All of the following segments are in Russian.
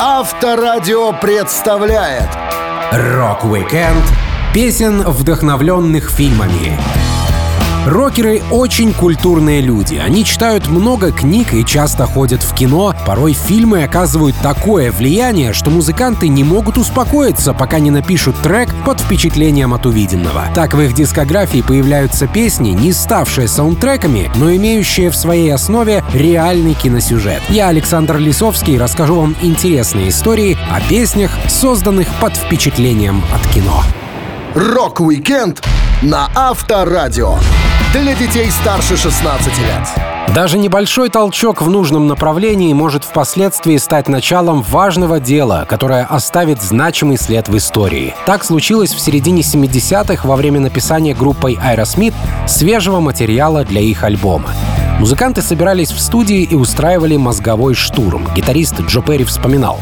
Авторадио представляет Рок-викенд песен, вдохновленных фильмами. Рокеры очень культурные люди. Они читают много книг и часто ходят в кино. Порой фильмы оказывают такое влияние, что музыканты не могут успокоиться, пока не напишут трек под впечатлением от увиденного. Так в их дискографии появляются песни, не ставшие саундтреками, но имеющие в своей основе реальный киносюжет. Я, Александр Лисовский, расскажу вам интересные истории о песнях, созданных под впечатлением от кино. Рок-викенд на Авторадио. Для детей старше 16 лет. Даже небольшой толчок в нужном направлении может впоследствии стать началом важного дела, которое оставит значимый след в истории. Так случилось в середине 70-х во время написания группой Aerosmith свежего материала для их альбома. Музыканты собирались в студии и устраивали мозговой штурм. Гитарист Джо Перри вспоминал.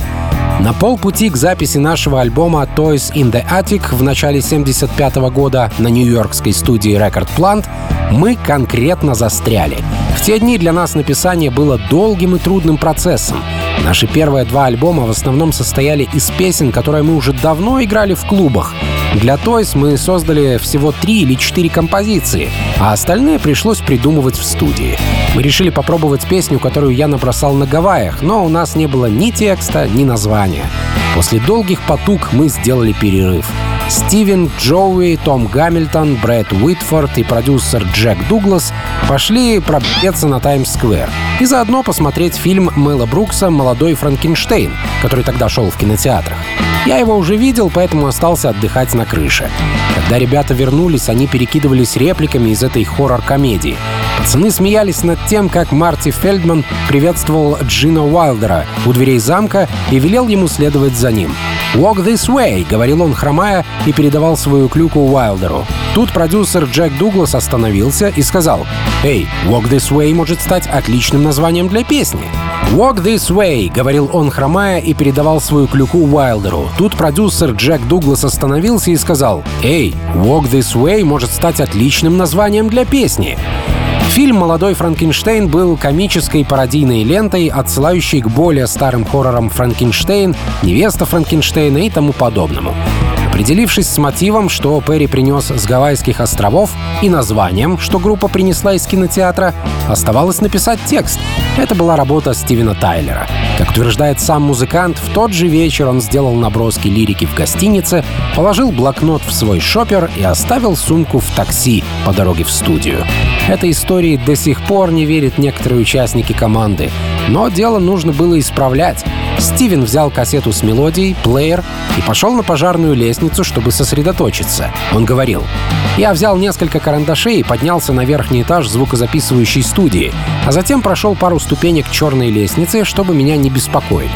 На полпути к записи нашего альбома Toys in the Attic в начале 75 года на нью-йоркской студии Record Plant мы конкретно застряли. В те дни для нас написание было долгим и трудным процессом. Наши первые два альбома в основном состояли из песен, которые мы уже давно играли в клубах. Для Toys мы создали всего три или четыре композиции, а остальные пришлось придумывать в студии. Мы решили попробовать песню, которую я набросал на Гавайях, но у нас не было ни текста, ни названия. После долгих потуг мы сделали перерыв. Стивен, Джоуи, Том Гамильтон, Брэд Уитфорд и продюсер Джек Дуглас пошли пробиться на Таймс-сквер и заодно посмотреть фильм Мэла Брукса «Молодой Франкенштейн», который тогда шел в кинотеатрах. Я его уже видел, поэтому остался отдыхать на крыше. Когда ребята вернулись, они перекидывались репликами из этой хоррор-комедии. Пацаны смеялись над тем, как Марти Фельдман приветствовал Джина Уайлдера у дверей замка и велел ему следовать за ним. «Walk this way», — говорил он, хромая, и передавал свою клюку Уайлдеру. Тут продюсер Джек Дуглас остановился и сказал, «Эй, «Walk this way» может стать отличным названием для песни». «Walk this way», — говорил он, хромая, и передавал свою клюку Уайлдеру. Тут продюсер Джек Дуглас остановился и сказал, «Эй, «Walk this way» может стать отличным названием для песни». Фильм «Молодой Франкенштейн» был комической пародийной лентой, отсылающей к более старым хоррорам «Франкенштейн», «Невеста Франкенштейна» и тому подобному. Определившись с мотивом, что Перри принес с Гавайских островов, и названием, что группа принесла из кинотеатра, оставалось написать текст. Это была работа Стивена Тайлера. Как утверждает сам музыкант, в тот же вечер он сделал наброски лирики в гостинице, положил блокнот в свой шопер и оставил сумку в такси по дороге в студию. Этой истории до сих пор не верят некоторые участники команды, но дело нужно было исправлять. Стивен взял кассету с мелодией, плеер и пошел на пожарную лестницу, чтобы сосредоточиться. Он говорил, «Я взял несколько карандашей и поднялся на верхний этаж звукозаписывающей студии, а затем прошел пару ступенек черной лестницы, чтобы меня не беспокоили.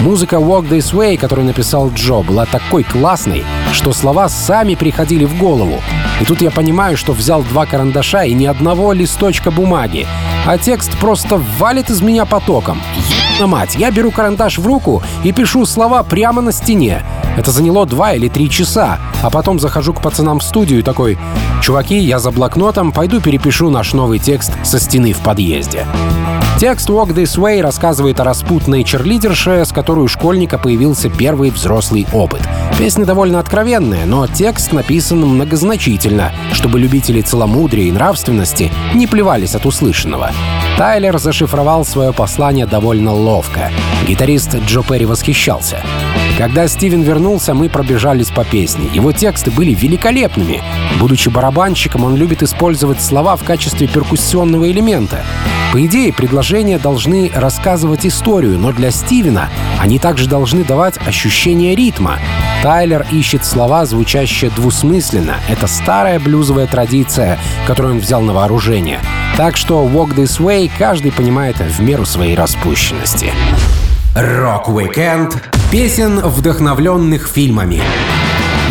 Музыка «Walk This Way», которую написал Джо, была такой классной, что слова сами приходили в голову. И тут я понимаю, что взял два карандаша и ни одного листочка бумаги, а текст просто валит из меня потоком. Ебана мать, я беру карандаш в руку и пишу слова прямо на стене. Это заняло два или три часа, а потом захожу к пацанам в студию и такой «Чуваки, я за блокнотом, пойду перепишу наш новый текст со стены в подъезде». Текст «Walk This Way» рассказывает о распутной черлидерше, с которой у школьника появился первый взрослый опыт. Песня довольно откровенная, но текст написан многозначительно, чтобы любители целомудрия и нравственности не плевались от услышанного. Тайлер зашифровал свое послание довольно ловко. Гитарист Джо Перри восхищался. Когда Стивен вернулся, мы пробежались по песне. Его тексты были великолепными. Будучи барабанщиком, он любит использовать слова в качестве перкуссионного элемента. По идее, предложения должны рассказывать историю, но для Стивена они также должны давать ощущение ритма. Тайлер ищет слова, звучащие двусмысленно. Это старая блюзовая традиция, которую он взял на вооружение. Так что «Walk This Way» каждый понимает в меру своей распущенности. Рок-викенд песен, вдохновленных фильмами.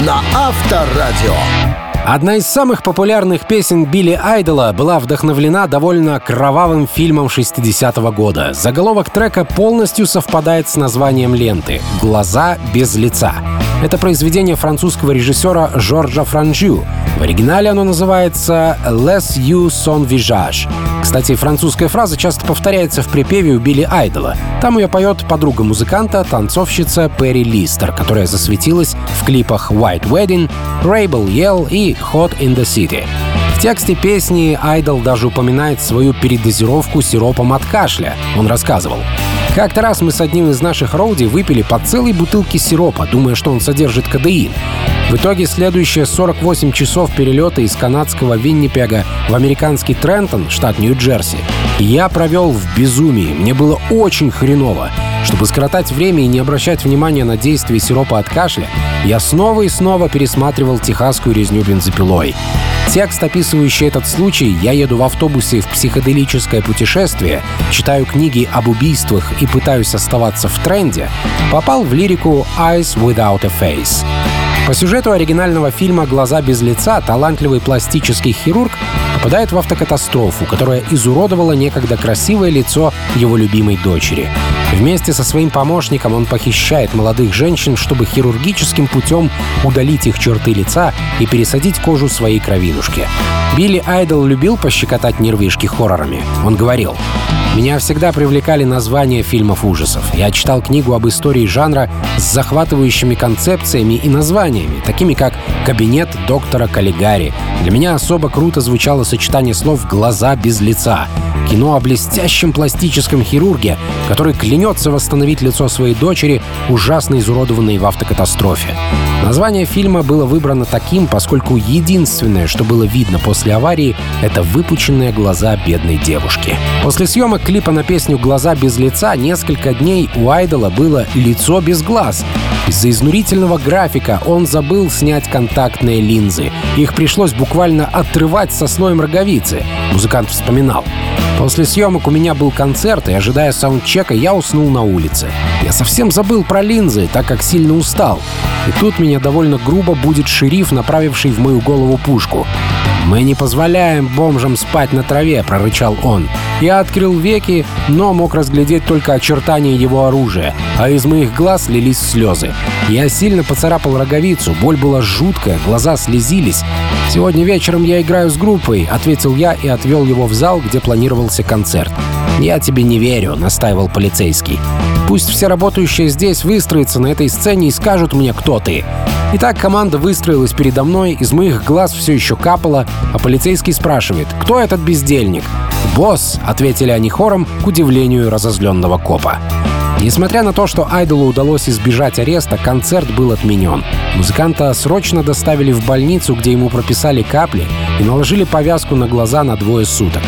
На Авторадио. Одна из самых популярных песен Билли Айдола была вдохновлена довольно кровавым фильмом 60-го года. Заголовок трека полностью совпадает с названием ленты «Глаза без лица». Это произведение французского режиссера Жоржа Франжю. В оригинале оно называется «Les you son visage». Кстати, французская фраза часто повторяется в припеве у Билли Айдола. Там ее поет подруга музыканта, танцовщица Перри Листер, которая засветилась в клипах «White Wedding», «Rebel Yell» и «Hot in the City». В тексте песни Айдол даже упоминает свою передозировку сиропом от кашля. Он рассказывал. Как-то раз мы с одним из наших роуди выпили по целой бутылке сиропа, думая, что он содержит кадеин. В итоге следующие 48 часов перелета из канадского Виннипега в американский Трентон, штат Нью-Джерси, я провел в безумии. Мне было очень хреново. Чтобы скоротать время и не обращать внимания на действие сиропа от кашля, я снова и снова пересматривал техасскую резню бензопилой. Текст, описывающий этот случай, я еду в автобусе в психоделическое путешествие, читаю книги об убийствах и пытаюсь оставаться в тренде, попал в лирику «Eyes Without a Face». По сюжету оригинального фильма «Глаза без лица» талантливый пластический хирург попадает в автокатастрофу, которая изуродовала некогда красивое лицо его любимой дочери. Вместе со своим помощником он похищает молодых женщин, чтобы хирургическим путем удалить их черты лица и пересадить кожу своей кровинушки. Билли Айдол любил пощекотать нервишки хоррорами. Он говорил, «Меня всегда привлекали названия фильмов ужасов. Я читал книгу об истории жанра с захватывающими концепциями и названиями, такими как «Кабинет доктора Каллигари». Для меня особо круто звучало сочетание слов «глаза без лица». Кино о блестящем пластическом хирурге, который клянется восстановить лицо своей дочери, ужасно изуродованной в автокатастрофе. Название фильма было выбрано таким, поскольку единственное, что было видно после аварии, это выпученные глаза бедной девушки. После съемок клипа на песню «Глаза без лица» несколько дней у Айдола было лицо без глаз. Из-за изнурительного графика он забыл снять контактные линзы. Их пришлось буквально отрывать со слоем роговицы. Музыкант вспоминал. После съемок у меня был концерт, и, ожидая саундчека, я уснул на улице. Я совсем забыл про линзы, так как сильно устал. И тут меня довольно грубо будет шериф, направивший в мою голову пушку. «Мы не позволяем бомжам спать на траве», — прорычал он. Я открыл веки, но мог разглядеть только очертания его оружия, а из моих глаз лились слезы. Я сильно поцарапал роговицу, боль была жуткая, глаза слезились. «Сегодня вечером я играю с группой», — ответил я и отвел его в зал, где планировался концерт. «Я тебе не верю», — настаивал полицейский. «Пусть все работающие здесь выстроятся на этой сцене и скажут мне, кто ты». Итак, команда выстроилась передо мной, из моих глаз все еще капало, а полицейский спрашивает, кто этот бездельник? «Босс», — ответили они хором, к удивлению разозленного копа. Несмотря на то, что Айдолу удалось избежать ареста, концерт был отменен. Музыканта срочно доставили в больницу, где ему прописали капли и наложили повязку на глаза на двое суток.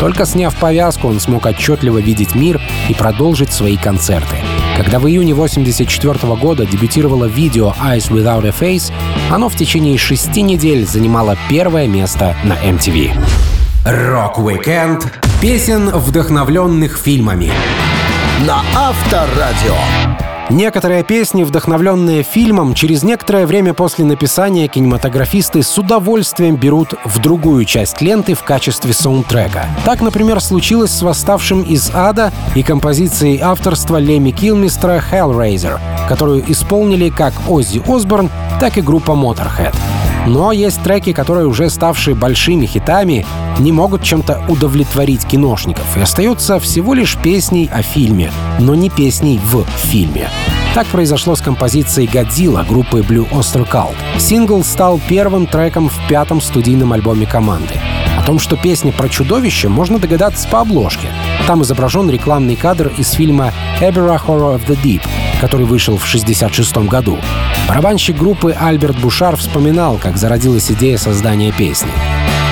Только сняв повязку, он смог отчетливо видеть мир и продолжить свои концерты. Когда в июне 1984 года дебютировало видео «Eyes Without a Face», оно в течение шести недель занимало первое место на MTV. Рок-викенд песен, вдохновленных фильмами. На Авторадио. Некоторые песни, вдохновленные фильмом, через некоторое время после написания кинематографисты с удовольствием берут в другую часть ленты в качестве саундтрека. Так, например, случилось с «Восставшим из ада» и композицией авторства Леми Килмистра «Hellraiser», которую исполнили как Оззи Осборн, так и группа Motorhead. Но есть треки, которые уже ставшие большими хитами, не могут чем-то удовлетворить киношников и остаются всего лишь песней о фильме, но не песней в фильме. Так произошло с композицией «Годзилла» группы Blue Oyster Cult. Сингл стал первым треком в пятом студийном альбоме команды. Том, что песня про чудовище, можно догадаться по обложке. Там изображен рекламный кадр из фильма «Ebera Horror of the Deep», который вышел в 1966 году. Барабанщик группы Альберт Бушар вспоминал, как зародилась идея создания песни.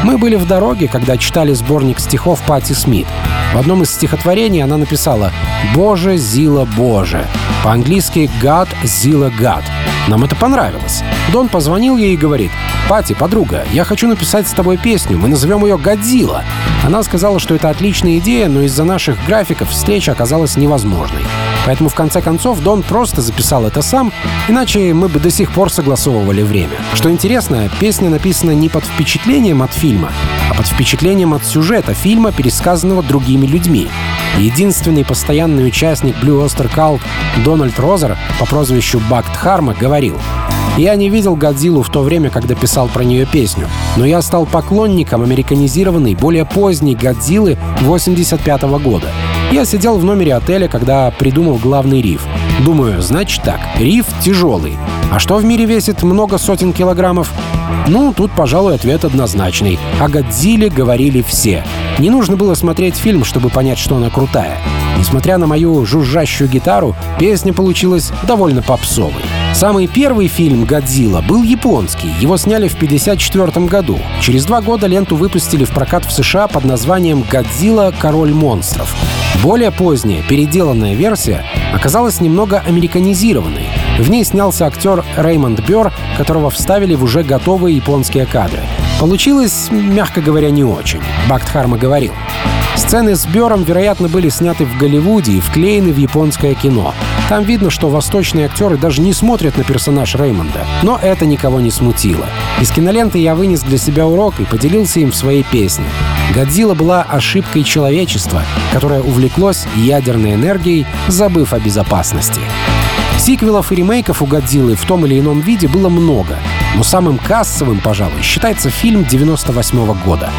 Мы были в дороге, когда читали сборник стихов Пати Смит. В одном из стихотворений она написала «Боже, Зила, Боже». По-английски «God, Zilla, God». Нам это понравилось. Дон позвонил ей и говорит, «Пати, подруга, я хочу написать с тобой песню, мы назовем ее «Годзилла». Она сказала, что это отличная идея, но из-за наших графиков встреча оказалась невозможной. Поэтому в конце концов Дон просто записал это сам, иначе мы бы до сих пор согласовывали время. Что интересно, песня написана не под впечатлением от фильма, под впечатлением от сюжета фильма, пересказанного другими людьми. Единственный постоянный участник Blue Oyster Cult Дональд Розер по прозвищу Бакт Харма говорил, Я не видел «Годзиллу» в то время, когда писал про нее песню, но я стал поклонником американизированной, более поздней «Годзиллы» 85 -го года. Я сидел в номере отеля, когда придумал главный риф. Думаю, значит так, риф тяжелый. А что в мире весит много сотен килограммов? Ну, тут, пожалуй, ответ однозначный. О Годзилле говорили все. Не нужно было смотреть фильм, чтобы понять, что она крутая. Несмотря на мою жужжащую гитару, песня получилась довольно попсовой. Самый первый фильм «Годзилла» был японский. Его сняли в 1954 году. Через два года ленту выпустили в прокат в США под названием «Годзилла. Король монстров». Более поздняя, переделанная версия оказалась немного американизированной. В ней снялся актер Реймонд Бёрр, которого вставили в уже готовые японские кадры. Получилось, мягко говоря, не очень. Бактхарма говорил. Сцены с Бёром, вероятно, были сняты в Голливуде и вклеены в японское кино. Там видно, что восточные актеры даже не смотрят на персонаж Реймонда. Но это никого не смутило. Из киноленты я вынес для себя урок и поделился им в своей песне. «Годзилла» была ошибкой человечества, которое увлеклось ядерной энергией, забыв о безопасности. Сиквелов и ремейков у «Годзиллы» в том или ином виде было много, но самым кассовым, пожалуй, считается фильм 98 -го года.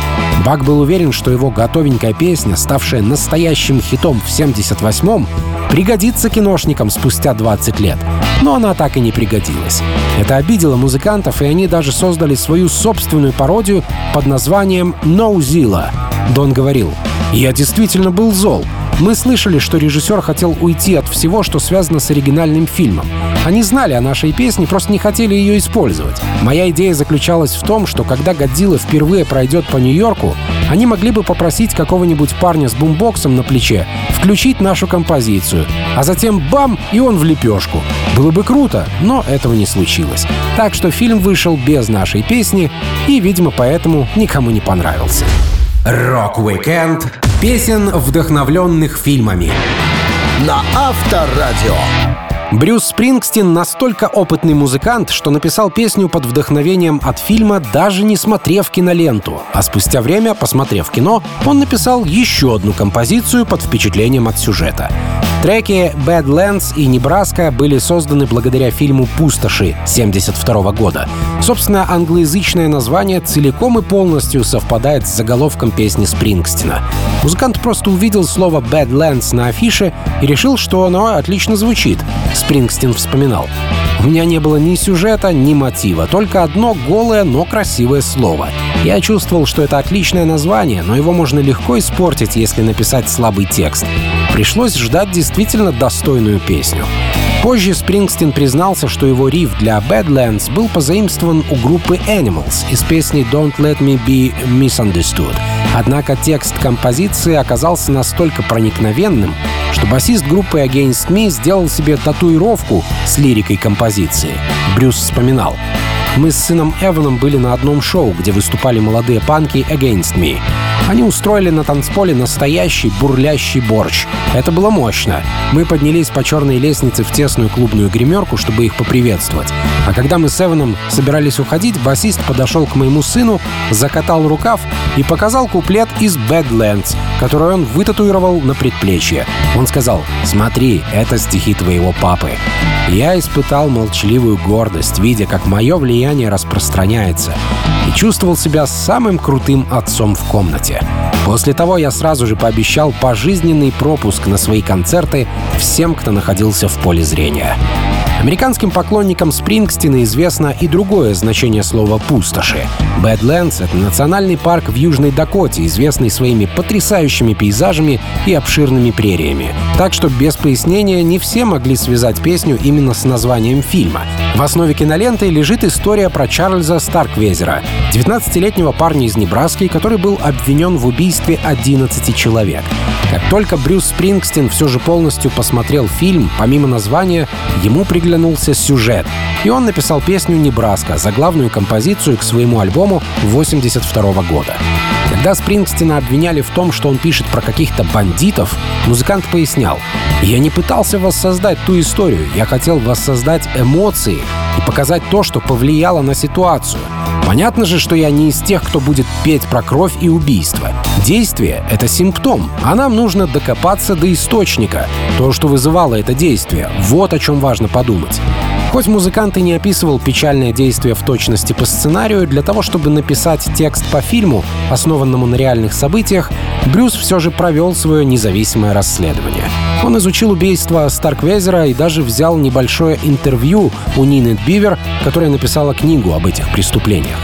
Бак был уверен, что его готовенькая песня, ставшая настоящим хитом в 78-м, пригодится киношникам спустя 20 лет. Но она так и не пригодилась. Это обидело музыкантов, и они даже создали свою собственную пародию под названием «No Zilla». Дон говорил, «Я действительно был зол. Мы слышали, что режиссер хотел уйти от всего, что связано с оригинальным фильмом. Они знали о нашей песне, просто не хотели ее использовать. Моя идея заключалась в том, что когда Годзилла впервые пройдет по Нью-Йорку, они могли бы попросить какого-нибудь парня с бумбоксом на плече включить нашу композицию, а затем бам, и он в лепешку. Было бы круто, но этого не случилось. Так что фильм вышел без нашей песни и, видимо, поэтому никому не понравился. Рок-викенд Песен, вдохновленных фильмами. на Авторадио. Брюс Спрингстин настолько опытный музыкант, что написал песню под вдохновением от фильма, даже не смотрев киноленту. А спустя время, посмотрев кино, он написал еще одну композицию под впечатлением от сюжета. Треки Badlands и Небраска были созданы благодаря фильму «Пустоши» 1972 года. Собственно, англоязычное название целиком и полностью совпадает с заголовком песни Спрингстина. Музыкант просто увидел слово Badlands на афише и решил, что оно отлично звучит. Спрингстин вспоминал. У меня не было ни сюжета, ни мотива, только одно голое, но красивое слово. Я чувствовал, что это отличное название, но его можно легко испортить, если написать слабый текст. Пришлось ждать действительно достойную песню. Позже Спрингстин признался, что его риф для Badlands был позаимствован у группы Animals из песни Don't Let Me Be Misunderstood. Однако текст композиции оказался настолько проникновенным, что басист группы Against Me сделал себе татуировку с лирикой композиции. Брюс вспоминал. Мы с сыном Эваном были на одном шоу, где выступали молодые панки Against Me. Они устроили на танцполе настоящий бурлящий борщ. Это было мощно. Мы поднялись по черной лестнице в тесную клубную гримерку, чтобы их поприветствовать. А когда мы с Эваном собирались уходить, басист подошел к моему сыну, закатал рукав и показал куплет из Badlands, который он вытатуировал на предплечье. Он сказал «Смотри, это стихи твоего папы». Я испытал молчаливую гордость, видя, как мое влияние распространяется, и чувствовал себя самым крутым отцом в комнате. После того я сразу же пообещал пожизненный пропуск на свои концерты всем, кто находился в поле зрения. Американским поклонникам Спрингстина известно и другое значение слова «пустоши». Бэдлендс — это национальный парк в Южной Дакоте, известный своими потрясающими пейзажами и обширными прериями. Так что без пояснения не все могли связать песню именно с названием фильма. В основе киноленты лежит история про Чарльза Старквезера, 19-летнего парня из Небраски, который был обвинен в убийстве 11 человек. Как только Брюс Спрингстин все же полностью посмотрел фильм, помимо названия, ему приглянулся сюжет. И он написал песню «Небраска» за главную композицию к своему альбому 82 года. Когда Спрингстина обвиняли в том, что он пишет про каких-то бандитов, музыкант пояснял, «Я не пытался воссоздать ту историю, я хотел воссоздать эмоции и показать то, что повлияло на ситуацию. Понятно же, что я не из тех, кто будет петь про кровь и убийство. Действие — это симптом, а нам нужно докопаться до источника. То, что вызывало это действие, вот о чем важно подумать. Хоть музыкант и не описывал печальное действие в точности по сценарию, для того, чтобы написать текст по фильму, основанному на реальных событиях, Брюс все же провел свое независимое расследование. Он изучил убийство Старквезера и даже взял небольшое интервью у Нины Бивер, которая написала книгу об этих преступлениях.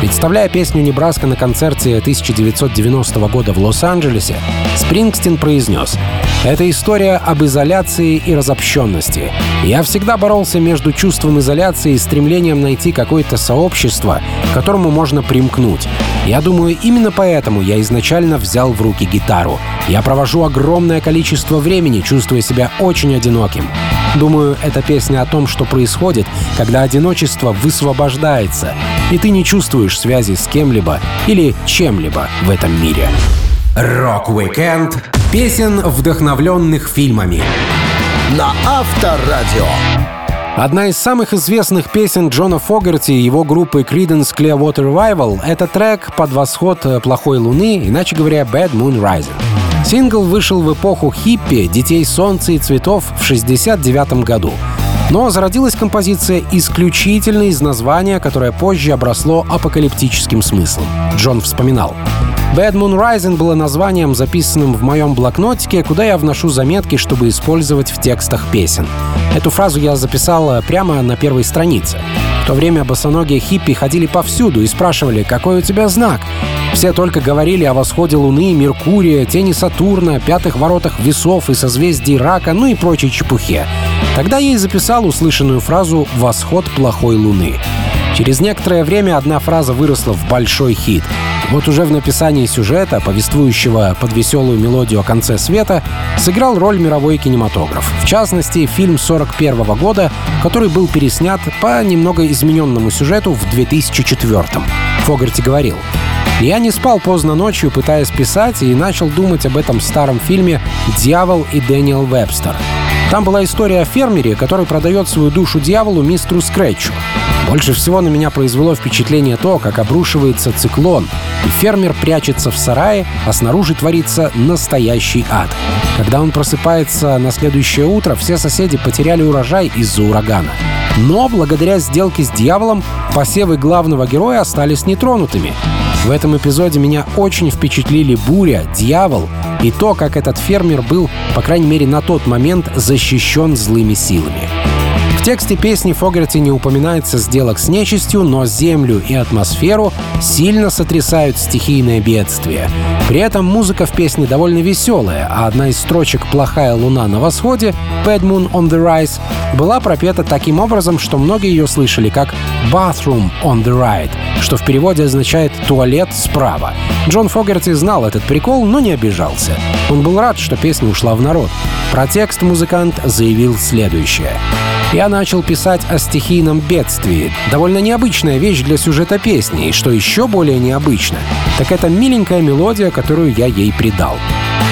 Представляя песню «Небраска» на концерте 1990 года в Лос-Анджелесе, Спрингстин произнес «Это история об изоляции и разобщенности. Я всегда боролся между чувством изоляции и стремлением найти какое-то сообщество, к которому можно примкнуть. Я думаю, именно поэтому я изначально взял в руки гитару. Я провожу огромное количество времени, чувствуя себя очень одиноким. Думаю, эта песня о том, что происходит, когда одиночество высвобождается, и ты не чувствуешь связи с кем-либо или чем-либо в этом мире. Рок-викенд песен, вдохновленных фильмами. На Авторадио. Одна из самых известных песен Джона Фогерти и его группы Creedence Clearwater Revival — это трек «Под восход плохой луны», иначе говоря, «Bad Moon Rising». Сингл вышел в эпоху хиппи, детей солнца и цветов в 69 году. Но зародилась композиция исключительно из названия, которое позже обросло апокалиптическим смыслом. Джон вспоминал. Bad Moon Rising было названием, записанным в моем блокнотике, куда я вношу заметки, чтобы использовать в текстах песен. Эту фразу я записал прямо на первой странице. В то время босоногие хиппи ходили повсюду и спрашивали, какой у тебя знак. Все только говорили о восходе Луны, Меркурия, тени Сатурна, пятых воротах весов и созвездий Рака, ну и прочей чепухе. Тогда я и записал услышанную фразу «Восход плохой Луны». Через некоторое время одна фраза выросла в большой хит. Вот уже в написании сюжета, повествующего под веселую мелодию о конце света, сыграл роль мировой кинематограф. В частности, фильм 41 года, который был переснят по немного измененному сюжету в 2004 -м. Фогарти говорил, я не спал поздно ночью, пытаясь писать, и начал думать об этом старом фильме «Дьявол и Дэниел Вебстер». Там была история о фермере, который продает свою душу дьяволу мистеру Скретчу. Больше всего на меня произвело впечатление то, как обрушивается циклон, и фермер прячется в сарае, а снаружи творится настоящий ад. Когда он просыпается на следующее утро, все соседи потеряли урожай из-за урагана. Но благодаря сделке с дьяволом посевы главного героя остались нетронутыми. В этом эпизоде меня очень впечатлили буря, дьявол и то, как этот фермер был, по крайней мере на тот момент, защищен злыми силами. В тексте песни Фогерти не упоминается сделок с нечистью, но землю и атмосферу сильно сотрясают стихийные бедствия. При этом музыка в песне довольно веселая, а одна из строчек «Плохая луна на восходе» «Bad Moon on the Rise» была пропета таким образом, что многие ее слышали как «Bathroom on the Right», что в переводе означает «туалет справа». Джон Фогерти знал этот прикол, но не обижался. Он был рад, что песня ушла в народ. Про текст музыкант заявил следующее. Я начал писать о стихийном бедствии. Довольно необычная вещь для сюжета песни, и что еще более необычно, так это миленькая мелодия, которую я ей придал.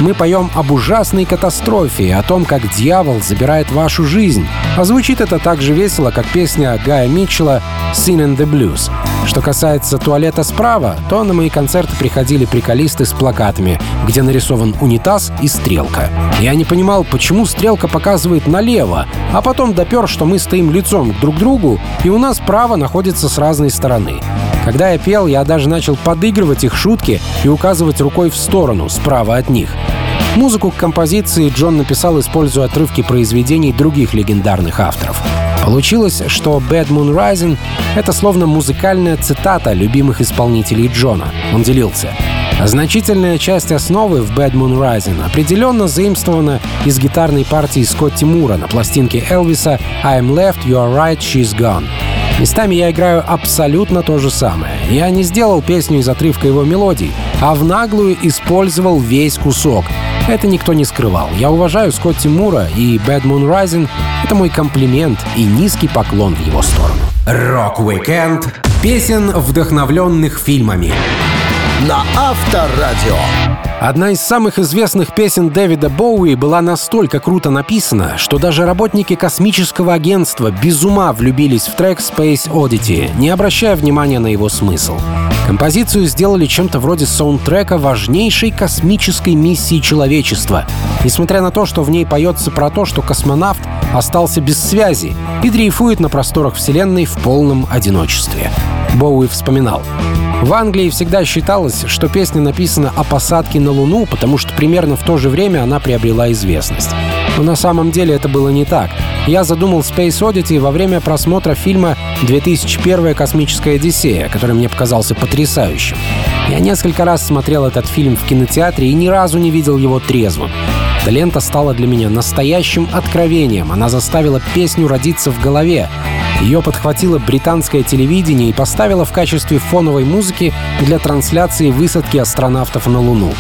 Мы поем об ужасной катастрофе, о том, как дьявол забирает вашу жизнь. А звучит это так же весело, как песня Гая Митчелла «Sin and the Blues». Что касается туалета справа, то на мои концерты приходили приколисты с плакатами, где нарисован унитаз и стрелка. Я не понимал, почему стрелка показывает налево, а потом допер, что мы стоим лицом друг к другу, и у нас право находится с разной стороны. Когда я пел, я даже начал подыгрывать их шутки и указывать рукой в сторону, справа от них. Музыку к композиции Джон написал, используя отрывки произведений других легендарных авторов. Получилось, что «Bad Moon Rising» — это словно музыкальная цитата любимых исполнителей Джона. Он делился. Значительная часть основы в Bad Moon Rising определенно заимствована из гитарной партии Скотти Мура на пластинке Элвиса «I'm left, you are right, she's gone». Местами я играю абсолютно то же самое. Я не сделал песню из отрывка его мелодий, а в наглую использовал весь кусок. Это никто не скрывал. Я уважаю Скотти Мура, и Bad Moon Rising — это мой комплимент и низкий поклон в его сторону. Рок-викенд песен, вдохновленных фильмами. На Авторадио. Одна из самых известных песен Дэвида Боуи была настолько круто написана, что даже работники космического агентства без ума влюбились в трек Space Oddity, не обращая внимания на его смысл. Композицию сделали чем-то вроде саундтрека важнейшей космической миссии человечества. Несмотря на то, что в ней поется про то, что космонавт остался без связи и дрейфует на просторах Вселенной в полном одиночестве. Боуи вспоминал. В Англии всегда считалось, что песня написана о посадке на Луну, потому что примерно в то же время она приобрела известность. Но на самом деле это было не так. Я задумал Space Oddity во время просмотра фильма «2001. Космическая Одиссея», который мне показался потрясающим. Я несколько раз смотрел этот фильм в кинотеатре и ни разу не видел его трезвым. Эта лента стала для меня настоящим откровением. Она заставила песню родиться в голове. Ее подхватило британское телевидение и поставило в качестве фоновой музыки для трансляции высадки астронавтов на Луну.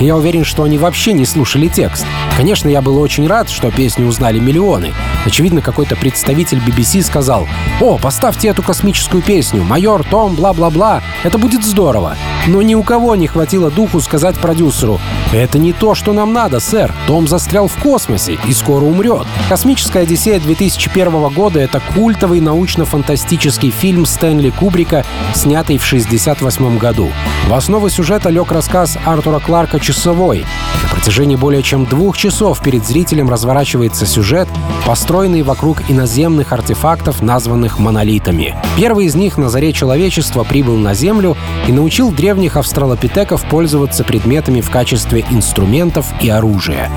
Я уверен, что они вообще не слушали текст. Конечно, я был очень рад, что песню узнали миллионы. Очевидно, какой-то представитель BBC сказал «О, поставьте эту космическую песню, майор Том, бла-бла-бла, это будет здорово». Но ни у кого не хватило духу сказать продюсеру «Это не то, что нам надо, сэр. Том застрял в космосе и скоро умрет». «Космическая Одиссея» 2001 года — это культовый научно-фантастический фильм Стэнли Кубрика, снятый в 1968 году. В основу сюжета лег рассказ Артура Кларка «Часовой». На протяжении более чем двух часов перед зрителем разворачивается сюжет, построенный вокруг иноземных артефактов, названных монолитами. Первый из них на заре человечества прибыл на Землю и научил древних австралопитеков пользоваться предметами в качестве инструментов и оружия.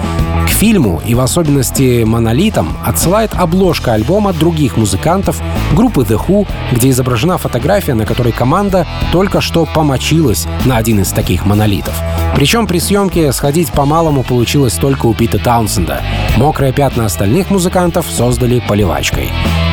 К фильму и в особенности монолитам отсылает обложка альбома других музыкантов группы The Who, где изображена фотография, на которой команда только что помочилась на один из таких монолитов. Причем при съемке сходить по-малому получилось только у Пита Таунсенда. Мокрые пятна остальных музыкантов создали поливачкой.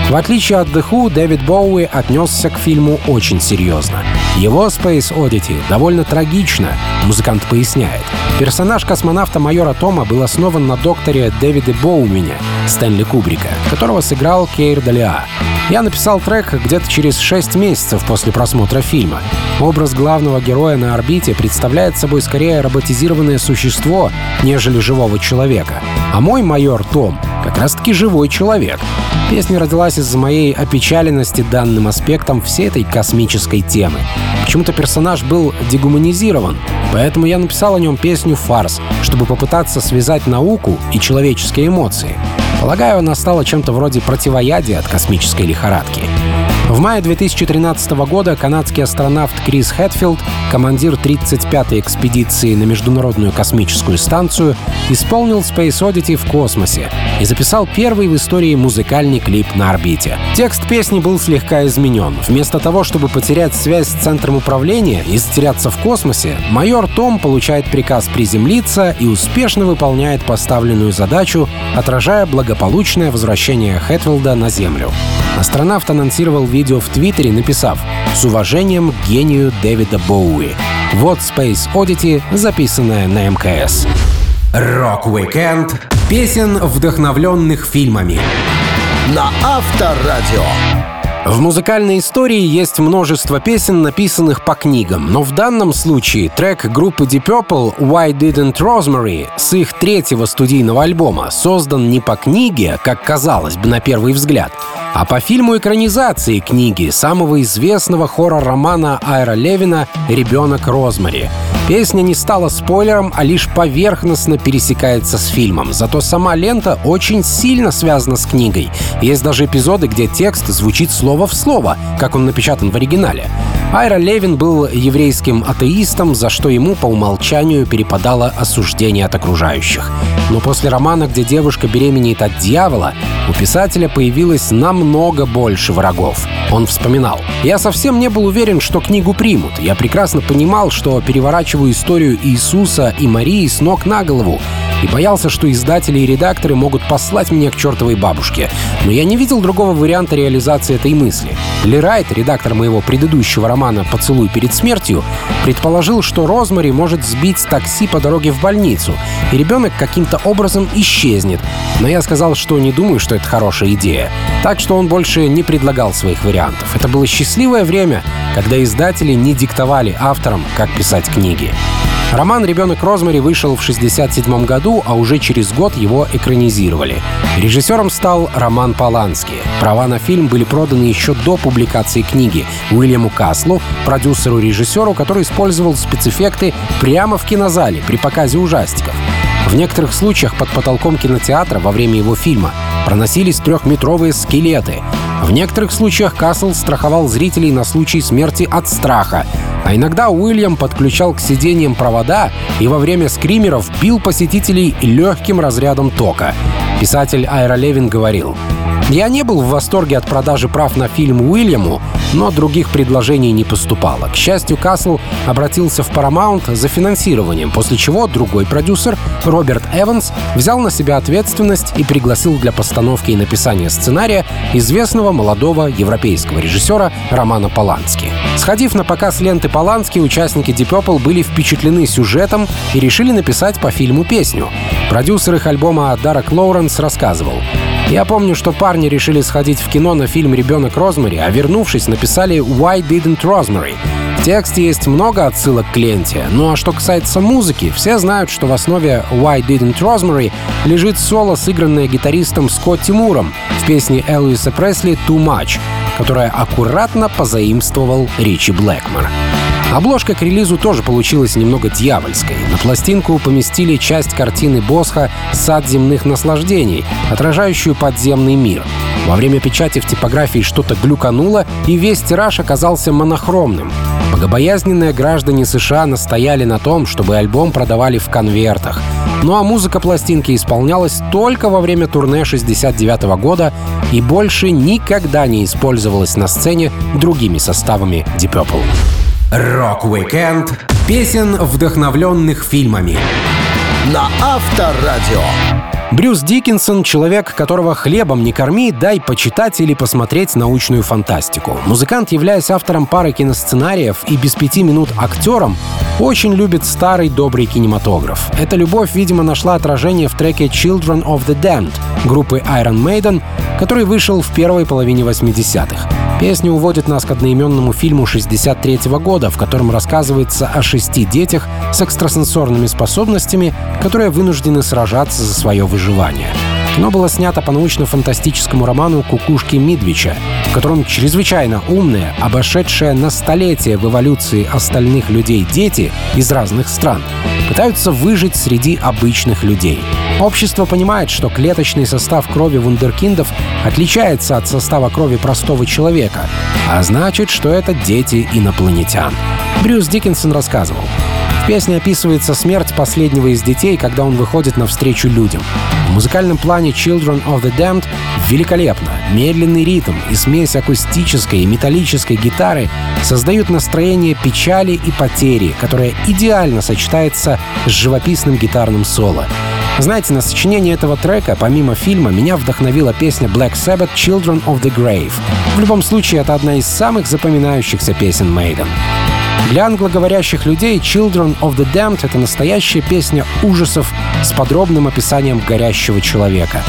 В отличие от The Who, Дэвид Боуи отнесся к фильму очень серьезно. Его Space Oddity довольно трагично, музыкант поясняет. Персонаж космонавта майора Тома был основан на докторе Дэвиде Боумине, Стэнли Кубрика, которого сыграл Кейр Далиа. Я написал трек где-то через 6 месяцев после просмотра фильма. Образ главного героя на орбите представляет собой скорее роботизированное существо, нежели живого человека. А мой майор Том как раз-таки живой человек. Песня родилась из-за моей опечаленности данным аспектом всей этой космической темы. Почему-то персонаж был дегуманизирован, поэтому я написал о нем песню «Фарс», чтобы попытаться связать науку и человеческие эмоции. Полагаю, она стала чем-то вроде противоядия от космической лихорадки. В мае 2013 года канадский астронавт Крис Хэтфилд, командир 35-й экспедиции на Международную космическую станцию, исполнил Space Oddity в космосе и записал первый в истории музыкальный клип на орбите. Текст песни был слегка изменен. Вместо того, чтобы потерять связь с центром управления и затеряться в космосе, майор Том получает приказ приземлиться и успешно выполняет поставленную задачу, отражая благополучное возвращение Хэтфилда на Землю. Астронавт анонсировал видео в Твиттере, написав «С уважением к гению Дэвида Боуи». Вот Space Oddity, записанная на МКС. Рок-викенд песен, вдохновленных фильмами. На Авторадио. В музыкальной истории есть множество песен, написанных по книгам, но в данном случае трек группы Deep Purple «Why Didn't Rosemary» с их третьего студийного альбома создан не по книге, как казалось бы на первый взгляд, а по фильму экранизации книги самого известного хоррор-романа Айра Левина «Ребенок Розмари». Песня не стала спойлером, а лишь поверхностно пересекается с фильмом. Зато сама лента очень сильно связана с книгой. Есть даже эпизоды, где текст звучит слово в слово, как он напечатан в оригинале. Айра Левин был еврейским атеистом, за что ему по умолчанию перепадало осуждение от окружающих. Но после романа, где девушка беременеет от дьявола, у писателя появилось намного больше врагов. Он вспоминал. «Я совсем не был уверен, что книгу примут. Я прекрасно понимал, что переворачиваю историю Иисуса и Марии с ног на голову, и боялся, что издатели и редакторы могут послать меня к чертовой бабушке. Но я не видел другого варианта реализации этой мысли. Ли Райт, редактор моего предыдущего романа «Поцелуй перед смертью», предположил, что Розмари может сбить такси по дороге в больницу, и ребенок каким-то образом исчезнет. Но я сказал, что не думаю, что это хорошая идея. Так что он больше не предлагал своих вариантов. Это было счастливое время, когда издатели не диктовали авторам, как писать книги. Роман «Ребенок Розмари» вышел в 1967 году, а уже через год его экранизировали. Режиссером стал Роман Полански. Права на фильм были проданы еще до публикации книги Уильяму Каслу, продюсеру-режиссеру, который использовал спецэффекты прямо в кинозале при показе ужастиков. В некоторых случаях под потолком кинотеатра во время его фильма проносились трехметровые скелеты. В некоторых случаях Касл страховал зрителей на случай смерти от страха, а иногда Уильям подключал к сиденьям провода и во время скримеров бил посетителей легким разрядом тока. Писатель Айра Левин говорил, я не был в восторге от продажи прав на фильм Уильяму, но других предложений не поступало. К счастью, Касл обратился в Paramount за финансированием, после чего другой продюсер, Роберт Эванс, взял на себя ответственность и пригласил для постановки и написания сценария известного молодого европейского режиссера Романа Полански. Сходив на показ ленты Полански, участники Deep Purple были впечатлены сюжетом и решили написать по фильму песню. Продюсер их альбома Дарек Лоуренс рассказывал. Я помню, что парни решили сходить в кино на фильм «Ребенок Розмари», а вернувшись, написали «Why didn't Rosemary?». В тексте есть много отсылок к ленте. Ну а что касается музыки, все знают, что в основе «Why didn't Rosemary» лежит соло, сыгранное гитаристом Скотти Муром в песне Элвиса Пресли «Too Much», которое аккуратно позаимствовал Ричи Блэкмор. Обложка к релизу тоже получилась немного дьявольской. На пластинку поместили часть картины Босха «Сад земных наслаждений», отражающую подземный мир. Во время печати в типографии что-то глюкануло, и весь тираж оказался монохромным. Богобоязненные граждане США настояли на том, чтобы альбом продавали в конвертах. Ну а музыка пластинки исполнялась только во время турне 69 года и больше никогда не использовалась на сцене другими составами Deep Purple. Рок-викенд песен, вдохновленных фильмами. На Авторадио. Брюс Диккенсон — человек, которого хлебом не корми, дай почитать или посмотреть научную фантастику. Музыкант, являясь автором пары киносценариев и без пяти минут актером, очень любит старый добрый кинематограф. Эта любовь, видимо, нашла отражение в треке «Children of the Damned» группы Iron Maiden, который вышел в первой половине 80-х. Песня уводит нас к одноименному фильму 63 -го года, в котором рассказывается о шести детях с экстрасенсорными способностями, которые вынуждены сражаться за свое выживание. Кино было снято по научно-фантастическому роману «Кукушки Мидвича», в котором чрезвычайно умные, обошедшие на столетия в эволюции остальных людей дети из разных стран пытаются выжить среди обычных людей. Общество понимает, что клеточный состав крови вундеркиндов отличается от состава крови простого человека, а значит, что это дети инопланетян. Брюс Диккенсон рассказывал. В песне описывается смерть последнего из детей, когда он выходит навстречу людям. В музыкальном плане Children of the Damned великолепно. Медленный ритм и смесь акустической и металлической гитары создают настроение печали и потери, которое идеально сочетается с живописным гитарным соло. Знаете, на сочинение этого трека, помимо фильма, меня вдохновила песня Black Sabbath «Children of the Grave». В любом случае, это одна из самых запоминающихся песен Maiden. Для англоговорящих людей Children of the Damned — это настоящая песня ужасов с подробным описанием горящего человека.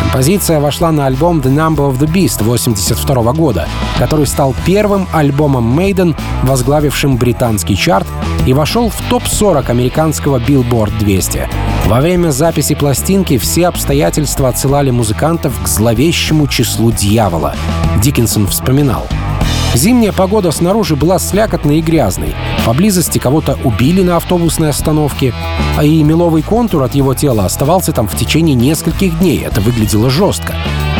Композиция вошла на альбом The Number of the Beast 1982 года, который стал первым альбомом Maiden, возглавившим британский чарт, и вошел в топ-40 американского Billboard 200. Во время записи пластинки все обстоятельства отсылали музыкантов к зловещему числу дьявола. Диккенсон вспоминал — Зимняя погода снаружи была слякотной и грязной. Поблизости кого-то убили на автобусной остановке, а и меловый контур от его тела оставался там в течение нескольких дней. Это выглядело жестко.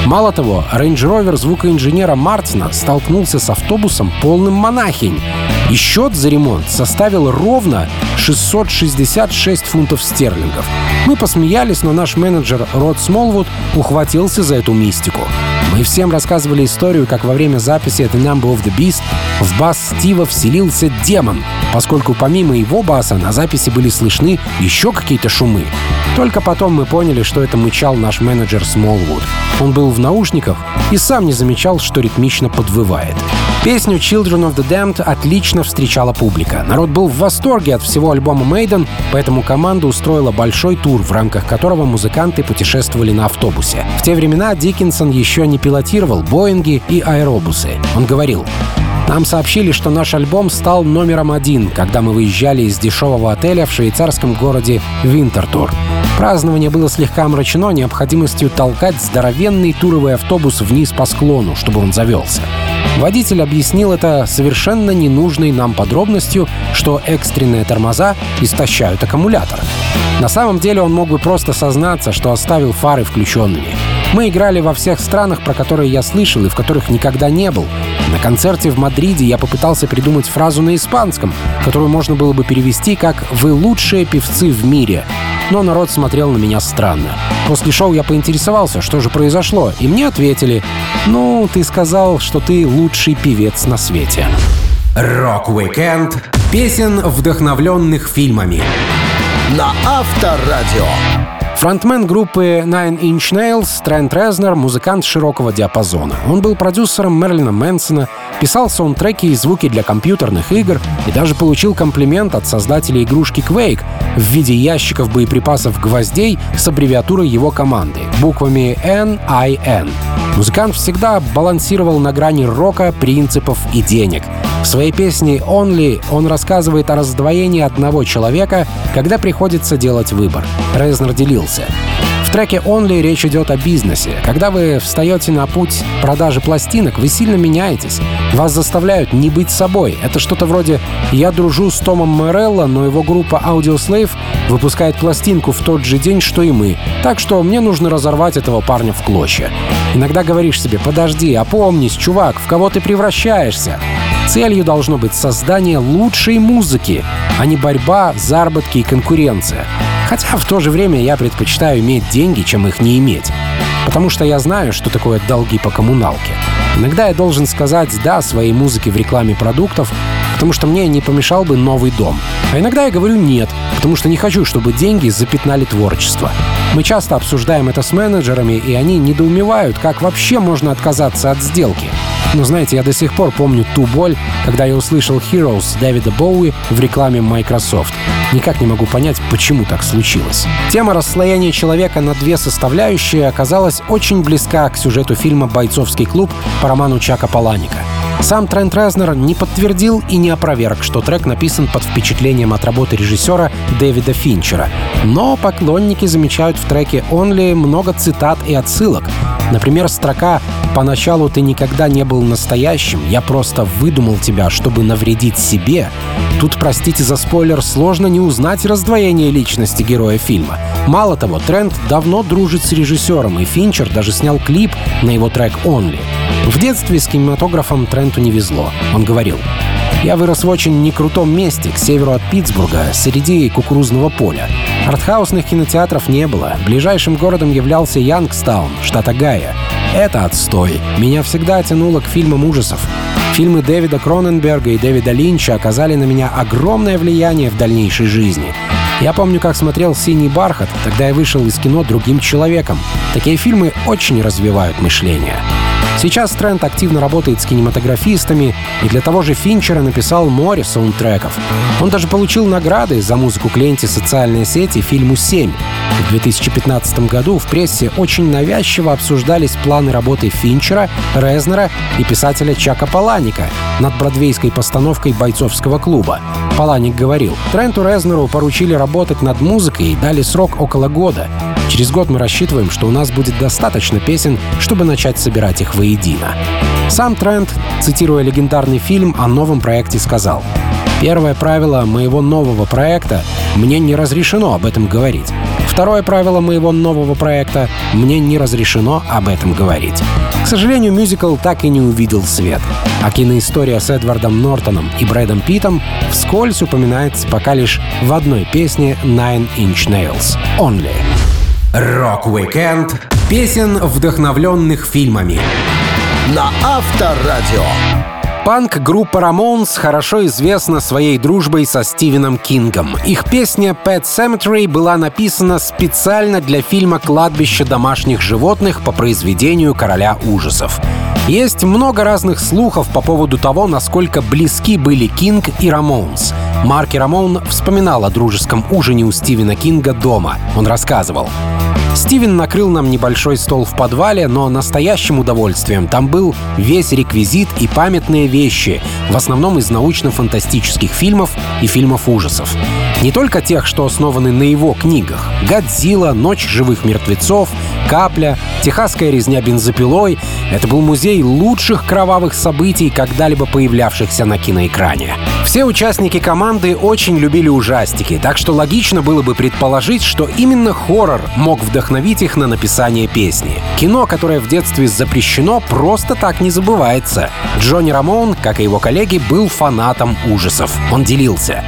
Мало того, Range Rover звукоинженера Мартина столкнулся с автобусом полным монахинь. И счет за ремонт составил ровно 666 фунтов стерлингов. Мы посмеялись, но наш менеджер Род Смолвуд ухватился за эту мистику. Мы всем рассказывали историю, как во время записи The Number of the Beast в бас Стива вселился демон, поскольку помимо его баса на записи были слышны еще какие-то шумы. Только потом мы поняли, что это мычал наш менеджер Смолвуд. Он был в наушниках и сам не замечал, что ритмично подвывает. Песню Children of the Damned отлично встречала публика. Народ был в восторге от всего альбома Maiden, поэтому команда устроила большой тур, в рамках которого музыканты путешествовали на автобусе. В те времена Диккенсон еще не пилотировал Боинги и аэробусы. Он говорил, нам сообщили, что наш альбом стал номером один, когда мы выезжали из дешевого отеля в швейцарском городе Винтертур. Празднование было слегка омрачено необходимостью толкать здоровенный туровый автобус вниз по склону, чтобы он завелся. Водитель объяснил это совершенно ненужной нам подробностью, что экстренные тормоза истощают аккумулятор. На самом деле он мог бы просто сознаться, что оставил фары включенными. Мы играли во всех странах, про которые я слышал и в которых никогда не был. На концерте в Мадриде я попытался придумать фразу на испанском, которую можно было бы перевести как «Вы лучшие певцы в мире», но народ смотрел на меня странно. После шоу я поинтересовался, что же произошло, и мне ответили, «Ну, ты сказал, что ты лучший певец на свете». Рок-викенд песен, вдохновленных фильмами. На Авторадио. Фронтмен группы Nine Inch Nails Трент Резнер — музыкант широкого диапазона. Он был продюсером Мэрилина Мэнсона, писал саундтреки и звуки для компьютерных игр и даже получил комплимент от создателя игрушки Quake в виде ящиков боеприпасов гвоздей с аббревиатурой его команды — буквами NIN. Музыкант всегда балансировал на грани рока, принципов и денег. В своей песне «Only» он рассказывает о раздвоении одного человека, когда приходится делать выбор. Резнер делился. В треке «Only» речь идет о бизнесе. Когда вы встаете на путь продажи пластинок, вы сильно меняетесь. Вас заставляют не быть собой. Это что-то вроде «Я дружу с Томом Морелло, но его группа Audio Slave выпускает пластинку в тот же день, что и мы. Так что мне нужно разорвать этого парня в клочья». Иногда говоришь себе «Подожди, опомнись, чувак, в кого ты превращаешься?» Целью должно быть создание лучшей музыки, а не борьба, заработки и конкуренция. Хотя в то же время я предпочитаю иметь деньги, чем их не иметь. Потому что я знаю, что такое долги по коммуналке. Иногда я должен сказать «да» своей музыке в рекламе продуктов, потому что мне не помешал бы новый дом. А иногда я говорю «нет», потому что не хочу, чтобы деньги запятнали творчество. Мы часто обсуждаем это с менеджерами, и они недоумевают, как вообще можно отказаться от сделки. Но знаете, я до сих пор помню ту боль, когда я услышал Heroes Дэвида Боуи в рекламе Microsoft. Никак не могу понять, почему так случилось. Тема расслоения человека на две составляющие оказалась очень близка к сюжету фильма «Бойцовский клуб» по роману Чака Паланика. Сам Трент Резнер не подтвердил и не опроверг, что трек написан под впечатлением от работы режиссера Дэвида Финчера. Но поклонники замечают в треке «Only» много цитат и отсылок. Например, строка «Поначалу ты никогда не был настоящим, я просто выдумал тебя, чтобы навредить себе». Тут, простите за спойлер, сложно не узнать раздвоение личности героя фильма. Мало того, Трент давно дружит с режиссером, и Финчер даже снял клип на его трек «Only». В детстве с кинематографом Тренту не везло. Он говорил, я вырос в очень некрутом месте, к северу от Питтсбурга, среди кукурузного поля. Артхаусных кинотеатров не было. Ближайшим городом являлся Янгстаун, штат Огайо. Это отстой. Меня всегда тянуло к фильмам ужасов. Фильмы Дэвида Кроненберга и Дэвида Линча оказали на меня огромное влияние в дальнейшей жизни. Я помню, как смотрел «Синий бархат», тогда я вышел из кино другим человеком. Такие фильмы очень развивают мышление. Сейчас Трент активно работает с кинематографистами и для того же Финчера написал море саундтреков. Он даже получил награды за музыку к социальной сети фильму «7». В 2015 году в прессе очень навязчиво обсуждались планы работы Финчера, Резнера и писателя Чака Паланика над бродвейской постановкой бойцовского клуба. Паланик говорил, Тренту Резнеру поручили работать над музыкой и дали срок около года. Через год мы рассчитываем, что у нас будет достаточно песен, чтобы начать собирать их воедино. Сам Трент, цитируя легендарный фильм о новом проекте, сказал Первое правило моего нового проекта — мне не разрешено об этом говорить. Второе правило моего нового проекта — мне не разрешено об этом говорить. К сожалению, мюзикл так и не увидел свет. А киноистория с Эдвардом Нортоном и Брэдом Питом вскользь упоминается пока лишь в одной песне Nine Inch Nails — «Only». Рок-викенд песен, вдохновленных фильмами. На Авторадио. Панк-группа Ramones хорошо известна своей дружбой со Стивеном Кингом. Их песня «Pet Sematary» была написана специально для фильма «Кладбище домашних животных» по произведению «Короля ужасов». Есть много разных слухов по поводу того, насколько близки были Кинг и Рамоунс. Марки Рамоун вспоминал о дружеском ужине у Стивена Кинга дома. Он рассказывал. Стивен накрыл нам небольшой стол в подвале, но настоящим удовольствием там был весь реквизит и памятные вещи, в основном из научно-фантастических фильмов и фильмов ужасов. Не только тех, что основаны на его книгах. «Годзилла», «Ночь живых мертвецов», «Капля», «Техасская резня бензопилой». Это был музей лучших кровавых событий, когда-либо появлявшихся на киноэкране. Все участники команды очень любили ужастики, так что логично было бы предположить, что именно хоррор мог вдохновить их на написание песни. Кино, которое в детстве запрещено, просто так не забывается. Джонни Рамон, как и его коллеги, был фанатом ужасов. Он делился.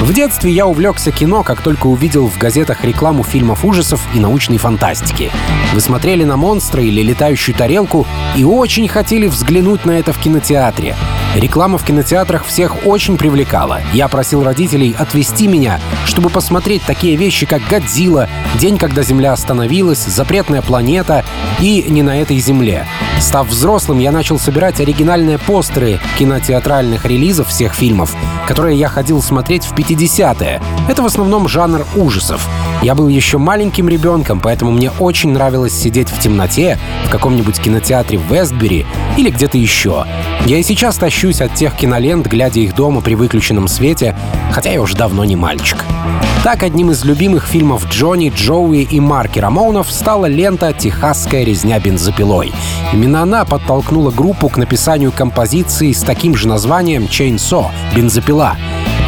В детстве я увлекся кино, как только увидел в газетах рекламу фильмов ужасов и научной фантастики. Вы смотрели на монстра или летающую тарелку и очень хотели взглянуть на это в кинотеатре. Реклама в кинотеатрах всех очень привлекала. Я просил родителей отвезти меня, чтобы посмотреть такие вещи, как «Годзилла», «День, когда Земля остановилась», «Запретная планета» и «Не на этой Земле». Став взрослым, я начал собирать оригинальные постеры кинотеатральных релизов всех фильмов, которые я ходил смотреть в 50-е. Это в основном жанр ужасов. Я был еще маленьким ребенком, поэтому мне очень нравилось сидеть в темноте в каком-нибудь кинотеатре в Вестбери или где-то еще. Я и сейчас тащусь от тех кинолент, глядя их дома при выключенном свете, хотя я уже давно не мальчик. Так, одним из любимых фильмов Джонни, Джоуи и Марки Рамонов стала лента «Техасская резня бензопилой». Именно она подтолкнула группу к написанию композиции с таким же названием «Chainsaw» — «Бензопила».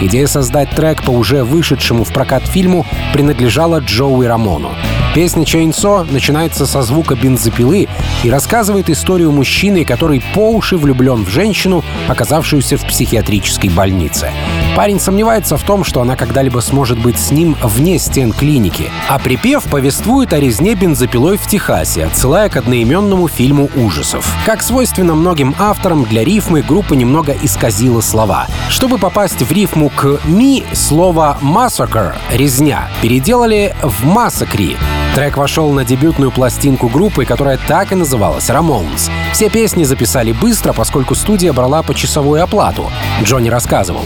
Идея создать трек по уже вышедшему в прокат фильму принадлежала Джоуи Рамону. Песня «Chainsaw» начинается со звука бензопилы и рассказывает историю мужчины, который по уши влюблен в женщину, оказавшуюся в психиатрической больнице. Парень сомневается в том, что она когда-либо сможет быть с ним вне стен клиники, а припев повествует о резне бензопилой в Техасе, отсылая к одноименному фильму ужасов. Как свойственно многим авторам, для рифмы группа немного исказила слова. Чтобы попасть в рифму к «ми», слово «massacre» — «резня» переделали в «massacre», Трек вошел на дебютную пластинку группы, которая так и называлась «Ramones». Все песни записали быстро, поскольку студия брала почасовую оплату. Джонни рассказывал.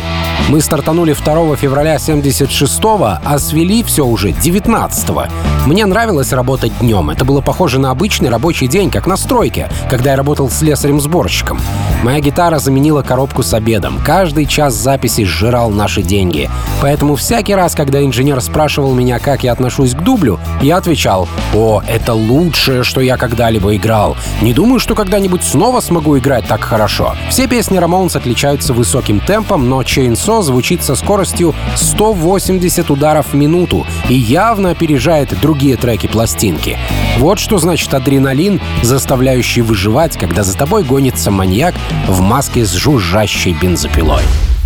Мы стартанули 2 февраля 76-го, а свели все уже 19-го. Мне нравилось работать днем. Это было похоже на обычный рабочий день, как на стройке, когда я работал с слесарем-сборщиком. Моя гитара заменила коробку с обедом. Каждый час записи сжирал наши деньги. Поэтому всякий раз, когда инженер спрашивал меня, как я отношусь к дублю, я отвечал «О, это лучшее, что я когда-либо играл. Не думаю, что когда-нибудь снова смогу играть так хорошо». Все песни Рамонс отличаются высоким темпом, но Chainsaw звучит со скоростью 180 ударов в минуту и явно опережает другие треки пластинки. Вот что значит адреналин, заставляющий выживать, когда за тобой гонится маньяк в маске с жужжащей бензопилой.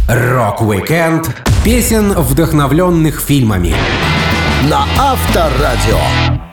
Рок-викенд песен, вдохновленных фильмами. На Авторадио.